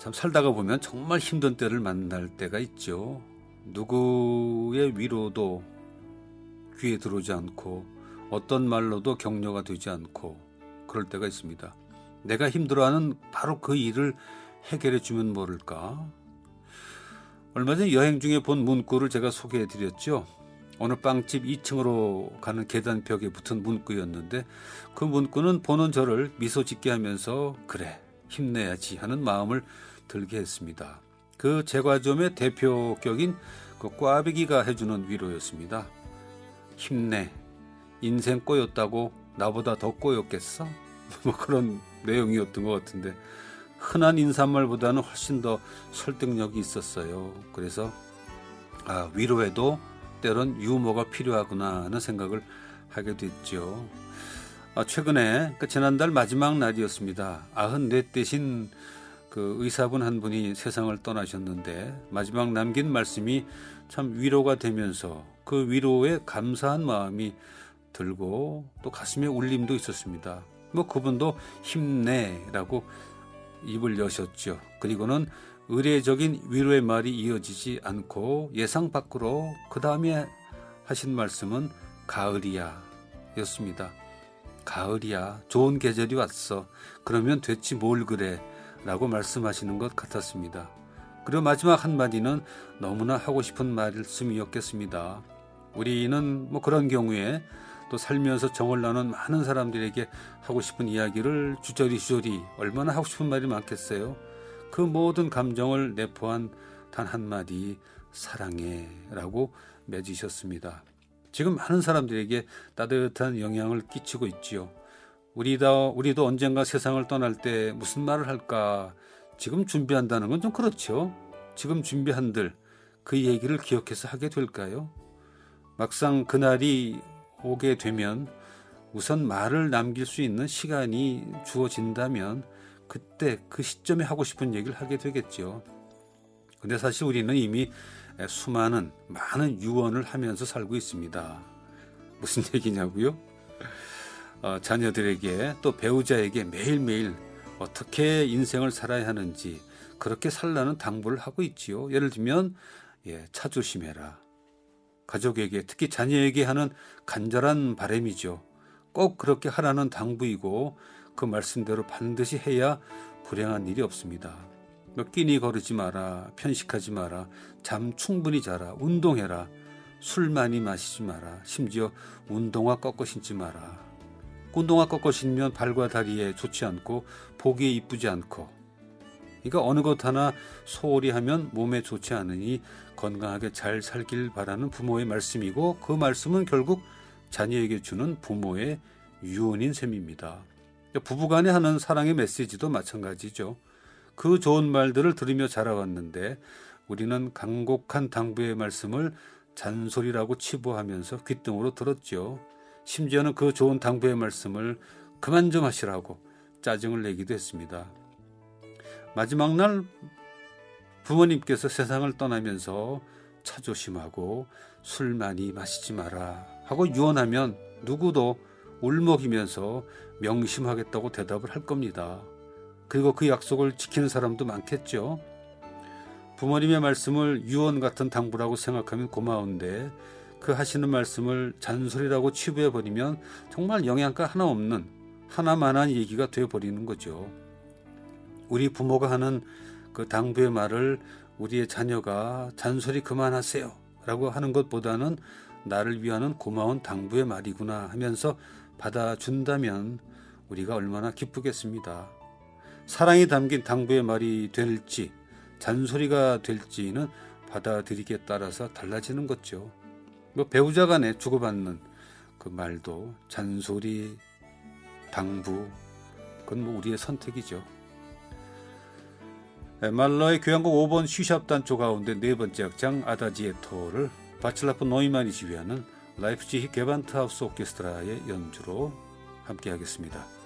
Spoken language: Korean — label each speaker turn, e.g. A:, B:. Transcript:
A: 참 살다가 보면 정말 힘든 때를 만날 때가 있죠. 누구의 위로도 귀에 들어오지 않고 어떤 말로도 격려가 되지 않고 그럴 때가 있습니다. 내가 힘들어하는 바로 그 일을 해결해 주면 모를까? 얼마 전 여행 중에 본 문구를 제가 소개해 드렸죠. 어느 빵집 2층으로 가는 계단 벽에 붙은 문구였는데 그 문구는 보는 저를 미소 짓게 하면서 그래 힘내야지 하는 마음을 들게 했습니다. 그 제과점의 대표격인 그 꽈배기가 해주는 위로였습니다. 힘내 인생 꼬였다고 나보다 더 꼬였겠어? 뭐 그런 내용이었던 것 같은데 흔한 인사말보다는 훨씬 더 설득력이 있었어요. 그래서 아, 위로에도 때론 유머가 필요하구나 하는 생각을 하게 됐죠. 아, 최근에 그 지난달 마지막 날이었습니다. 아흔 넷 대신 그 의사분 한 분이 세상을 떠나셨는데 마지막 남긴 말씀이 참 위로가 되면서 그 위로에 감사한 마음이 들고 또 가슴에 울림도 있었습니다. 뭐 그분도 힘내라고 입을 여셨죠. 그리고는 의례적인 위로의 말이 이어지지 않고 예상 밖으로 그 다음에 하신 말씀은 가을이야 였습니다. 가을이야. 좋은 계절이 왔어. 그러면 됐지 뭘 그래. 라고 말씀하시는 것 같았습니다. 그리고 마지막 한마디는 너무나 하고 싶은 말씀이었겠습니다. 우리는 뭐 그런 경우에 또 살면서 정을 나눈 많은 사람들에게 하고 싶은 이야기를 주저리 주저리 얼마나 하고 싶은 말이 많겠어요. 그 모든 감정을 내포한 단 한마디 사랑해 라고 맺으셨습니다. 지금 많은 사람들에게 따뜻한 영향을 끼치고 있지요. 우리도, 우리도 언젠가 세상을 떠날 때 무슨 말을 할까 지금 준비한다는 건 좀 그렇죠. 지금 준비한들 그 얘기를 기억해서 하게 될까요? 막상 그날이 오게 되면 우선 말을 남길 수 있는 시간이 주어진다면 그때 그 시점에 하고 싶은 얘기를 하게 되겠죠. 근데 사실 우리는 이미 수많은 많은 유언을 하면서 살고 있습니다. 무슨 얘기냐고요? 어, 자녀들에게 또 배우자에게 매일매일 어떻게 인생을 살아야 하는지 그렇게 살라는 당부를 하고 있지요. 예를 들면 예, 차 조심해라. 가족에게 특히 자녀에게 하는 간절한 바램이죠. 꼭 그렇게 하라는 당부이고 그 말씀대로 반드시 해야 불행한 일이 없습니다. 몇뭐 끼니 거르지 마라, 편식하지 마라, 잠 충분히 자라, 운동해라, 술 많이 마시지 마라, 심지어 운동화 꺾어 신지 마라. 운동화 꺾어 신면 발과 다리에 좋지 않고 보기에 이쁘지 않고 그러니까 어느 것 하나 소홀히 하면 몸에 좋지 않으니 건강하게 잘 살길 바라는 부모의 말씀이고 그 말씀은 결국 자녀에게 주는 부모의 유언인 셈입니다. 부부간에 하는 사랑의 메시지도 마찬가지죠. 그 좋은 말들을 들으며 자라왔는데 우리는 간곡한 당부의 말씀을 잔소리라고 치부하면서 귓등으로 들었죠. 심지어는 그 좋은 당부의 말씀을 그만 좀 하시라고 짜증을 내기도 했습니다. 마지막 날 부모님께서 세상을 떠나면서 차 조심하고 술 많이 마시지 마라 하고 유언하면 누구도 울먹이면서 명심하겠다고 대답을 할 겁니다. 그리고 그 약속을 지키는 사람도 많겠죠. 부모님의 말씀을 유언 같은 당부라고 생각하면 고마운데 그 하시는 말씀을 잔소리라고 치부해 버리면 정말 영양가 하나 없는 하나만한 얘기가 되어 버리는 거죠. 우리 부모가 하는 그 당부의 말을 우리의 자녀가 잔소리 그만하세요 라고 하는 것보다는 나를 위하는 고마운 당부의 말이구나 하면서 받아준다면 우리가 얼마나 기쁘겠습니다. 사랑이 담긴 당부의 말이 될지 잔소리가 될지는 받아들이기에 따라서 달라지는 거죠. 뭐 배우자 간에 주고받는 그 말도 잔소리, 당부, 그건 뭐 우리의 선택이죠. 말러의 교향곡 5번 쉬샵 단조 가운데 네 번째 악장 아다지에토를 바칠라프 노이만이 지휘하는 라이프지히 게반트하우스 오케스트라의 연주로 함께하겠습니다.